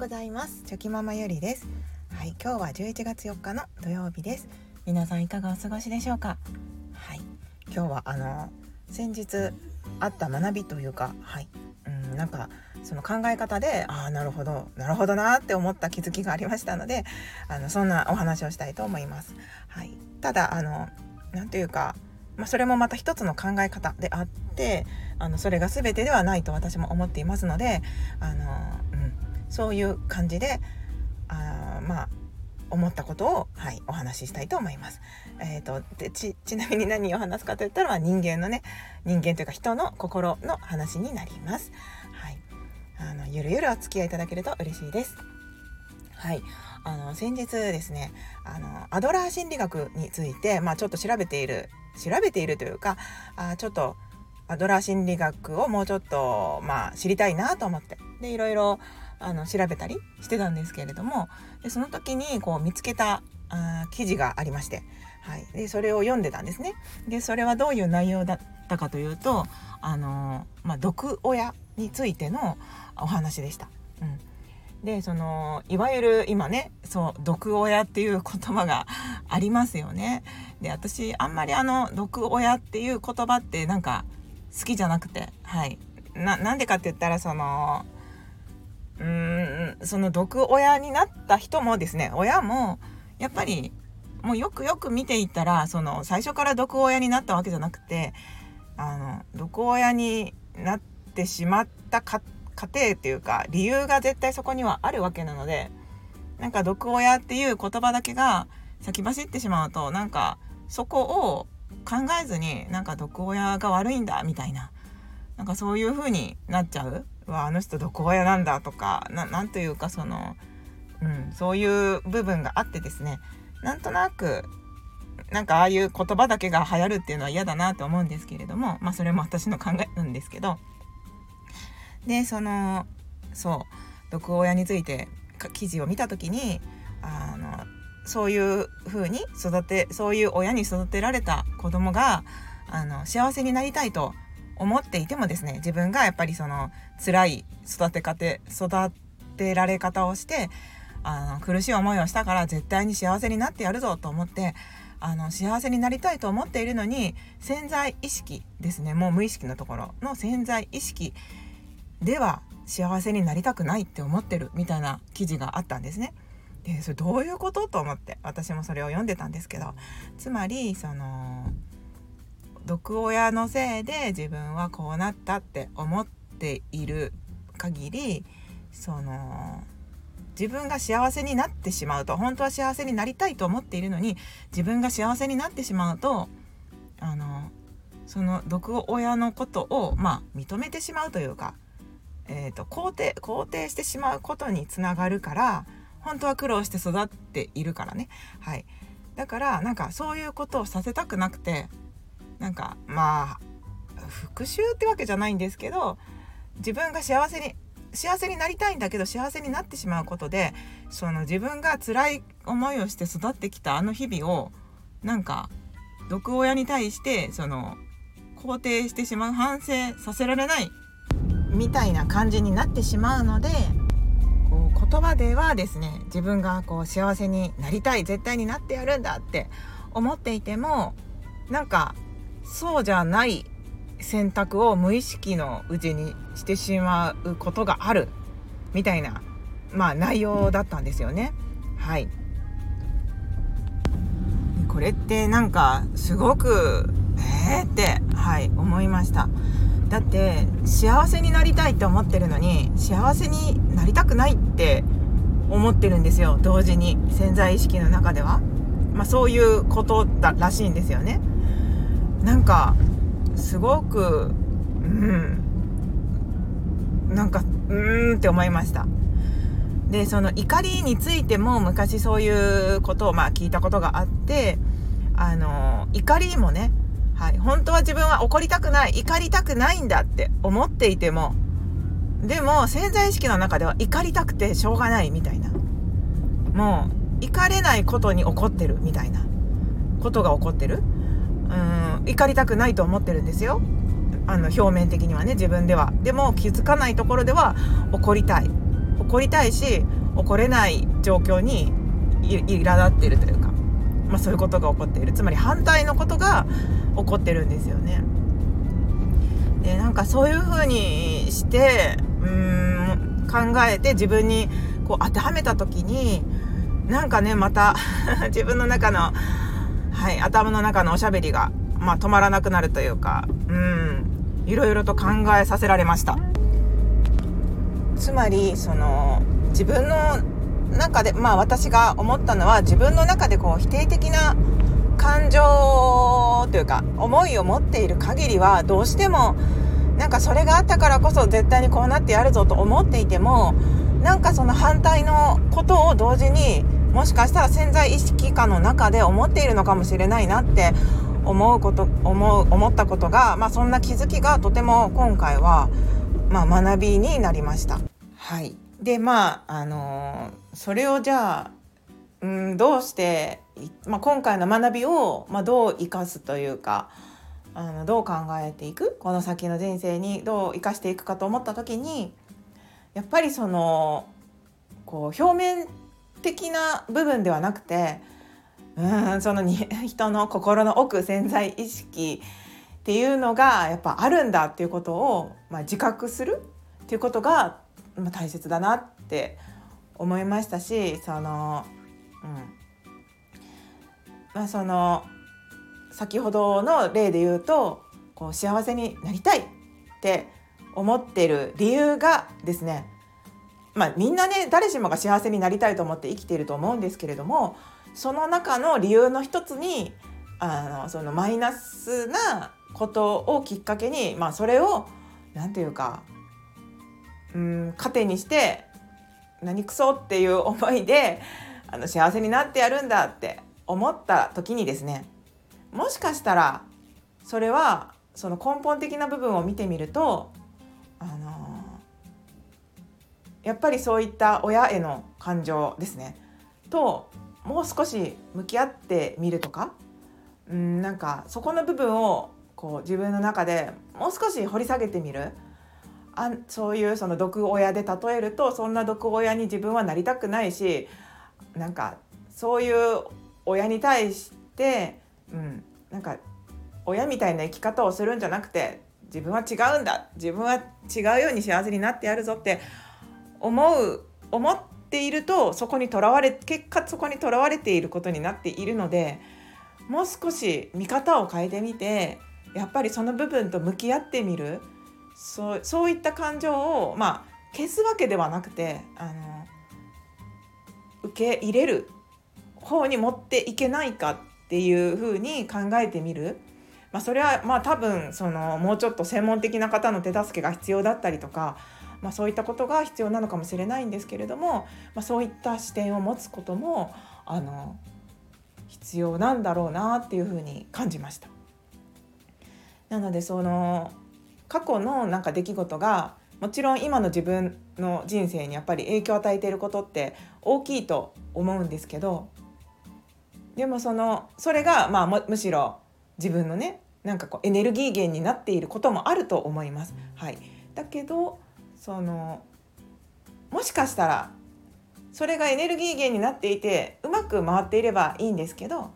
ございます。チョキママゆりです。はい今日は11月4日の土曜日です。皆さんいかがお過ごしでしょうか？はい今日はあの先日あった学びというかはいうんなんかその考え方でああなるほどなるほどなって思った気づきがありましたのであのそんなお話をしたいと思います。はいただあのなんというかまあ、それもまた一つの考え方であってあのそれが全てではないと私も思っていますのであの、うん、そういう感じであまあ思ったことを、はい、お話ししたいと思います。えーと、でちちなみに何を話すかといったら人間のね人間というか人の心の話になります。はい、あのゆるゆるお付き合いいただけると嬉しいです。はい、あの先日ですねあのアドラー心理学について、まあ、ちょっと調べている調べているというかあちょっとアドラー心理学をもうちょっと、まあ、知りたいなと思ってでいろいろあの調べたりしてたんですけれどもでその時にこう見つけたあ記事がありまして、はい、でそれを読んでたんですね。でそれはどういう内容だったかというとあの、まあ、毒親についてのお話でした。うんでそのいわゆる今ねそう毒親っていう言葉が ありますよね。で私あんまりあの毒親っていう言葉ってなんか好きじゃなくてはいななんでかって言ったらそのうーんその毒親になった人もですね親もやっぱりもうよくよく見ていったらその最初から毒親になったわけじゃなくてあの毒親になってしまった過程っていうか理由が絶対そこにはあるわけなのでなんか毒親っていう言葉だけが先走ってしまうとなんかそこを考えずになんか毒親が悪いんだみたいな。なんかそういう風になっちゃう？わあの人毒親なんだとかなんというかその、うん、そういう部分があってですね。なんとなくなんかああいう言葉だけが流行るっていうのは嫌だなと思うんですけれどもまあそれも私の考えなんですけど。でそのそう毒親について記事を見た時にあのそういう風に育てそういう親に育てられた子供があの幸せになりたいと思っていてもですね自分がやっぱりその辛い育て方育てられ方をしてあの苦しい思いをしたから絶対に幸せになってやるぞと思ってあの幸せになりたいと思っているのに潜在意識ですねもう無意識のところの潜在意識では幸せになりたくないって思ってるみたいな記事があったんですね。でそれどういうことと思って私もそれを読んでたんですけどつまりその毒親のせいで自分はこうなったって思っている限りその自分が幸せになってしまうと本当は幸せになりたいと思っているのに自分が幸せになってしまうとあのその毒親のことをまあ認めてしまうというか、えーと、肯定肯定してしまうことにつながるから本当は苦労して育っているからね。はい。だからなんかそういうことをさせたくなくてなんかまあ復讐ってわけじゃないんですけど自分が幸せに幸せになりたいんだけど幸せになってしまうことでその自分が辛い思いをして育ってきたあの日々をなんか毒親に対してその肯定してしまう反省させられないみたいな感じになってしまうのでこう言葉ではですね自分がこう幸せになりたい絶対になってやるんだって思っていてもなんかそうじゃない選択を無意識のうちにしてしまうことがあるみたいな、まあ、内容だったんですよね。はい。これってなんかすごくえー？って、はい、思いました。だって幸せになりたいって思ってるのに幸せになりたくないって思ってるんですよ同時に。潜在意識の中では、まあ、そういうことだらしいんですよね。なんかすごくうんなんかうーんって思いましたでその怒りについても昔そういうことをまあ聞いたことがあってあの怒りもねはい、本当は自分は怒りたくない、怒りたくないんだって思っていても、でも潜在意識の中では怒りたくてしょうがないみたいな。もう、怒れないことに怒ってるみたいなことが起こってる。うん、怒りたくないと思ってるんですよ。あの、表面的にはね、自分では。でも気づかないところでは怒りたい。怒りたいし怒れない状況に苛立っているというか、まあ、そういうことが起こっているつまり反対のことが起こってるんですよね。でなんかそういうふうにしてうん考えて自分にこう当てはめた時になんかねまた 自分の中の、はい、頭の中のおしゃべりが、まあ、止まらなくなるというかうんいろいろと考えさせられました。つまりその自分の中でまあ私が思ったのは自分の中でこう否定的な感情というか思いを持っている限りはどうしてもなんかそれがあったからこそ絶対にこうなってやるぞと思っていてもなんかその反対のことを同時にもしかしたら潜在意識下の中で思っているのかもしれないなって思うこと思う思ったことが、まあ、そんな気づきがとても今回は、まあ、学びになりました。はい、でまああのー、それをじゃあうんどうしてまあ、今回の学びを、まあ、どう生かすというかあのどう考えていく？この先の人生にどう生かしていくかと思った時にやっぱりそのこう表面的な部分ではなくてうんそのに人の心の奥潜在意識っていうのがやっぱあるんだっていうことを、まあ、自覚するっていうことが、ま、大切だなって思いましたしその、うん、まあ、その先ほどの例で言うとこう幸せになりたいって思ってる理由がですねまあみんなね誰しもが幸せになりたいと思って生きていると思うんですけれどもその中の理由の一つにあのそのマイナスなことをきっかけに、まあ、それを何て言うかうん糧にして何くそっていう思いであの幸せになってやるんだって思った時にですねもしかしたらそれはその根本的な部分を見てみるとやっぱりそういった親への感情ですね。ともう少し向き合ってみるとか。うんなんかそこの部分をこう自分の中でもう少し掘り下げてみる。あそういうその毒親で例えるとそんな毒親に自分はなりたくないしなんかそういう親に対して、うん、なんか親みたいな生き方をするんじゃなくて自分は違うんだ自分は違うように幸せになってやるぞって思う思っているとそこにとらわれ結果そこにとらわれていることになっているのでもう少し見方を変えてみてやっぱりその部分と向き合ってみるそうそういった感情をまあ消すわけではなくてあの受け入れる方に持っていけないかっていうふうに考えてみる。まあ、それはまあ多分そのもうちょっと専門的な方の手助けが必要だったりとか、まあ、そういったことが必要なのかもしれないんですけれども、まあ、そういった視点を持つこともあの必要なんだろうなっていうふうに感じました。なのでその過去のなんか出来事がもちろん今の自分の人生にやっぱり影響を与えていることって大きいと思うんですけどでもそのそれがまあむしろ自分のねなんかこうエネルギー源になっていることもあると思います。はい、だけどそのもしかしたらそれがエネルギー源になっていてうまく回っていればいいんですけど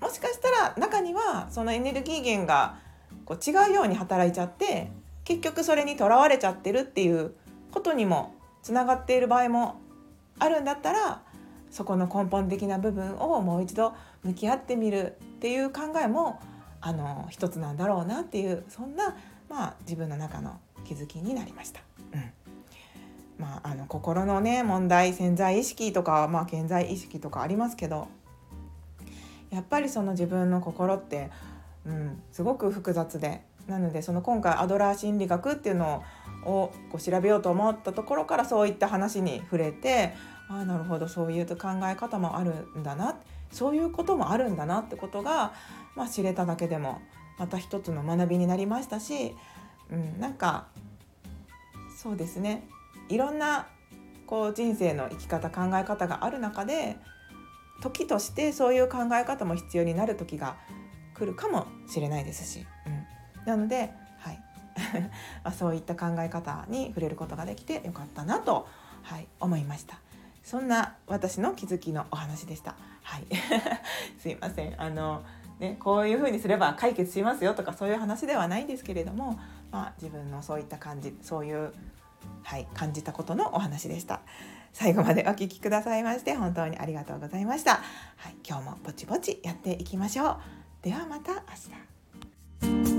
もしかしたら中にはそのエネルギー源がこう違うように働いちゃって結局それにとらわれちゃってるっていうことにもつながっている場合もあるんだったらそこの根本的な部分をもう一度向き合ってみるっていう考えもあの一つなんだろうなっていうそんな、まあ、自分の中の気づきになりました。うんまあ、あの心のね問題潜在意識とか、まあ、潜在意識とかありますけどやっぱりその自分の心って、うん、すごく複雑でなのでその今回アドラー心理学っていうのをこう調べようと思ったところからそういった話に触れてああなるほどそういう考え方もあるんだなそういうこともあるんだなってことが、まあ、知れただけでもまた一つの学びになりましたし、うん、なんかそうですね。いろんなこう人生の生き方考え方がある中で時としてそういう考え方も必要になる時が来るかもしれないですし、うん、なので、はい。まそういった考え方に触れることができてよかったなと。はい、思いました。そんな私の気づきのお話でした。はい。すいません。あのね、こういうふうにすれば解決しますよとかそういう話ではないんですけれども、まあ、自分のそういった感じそういう、はい、感じたことのお話でした。最後までお聴きくださいまして本当にありがとうございました。はい、今日もぼちぼちやっていきましょう。ではまた明日。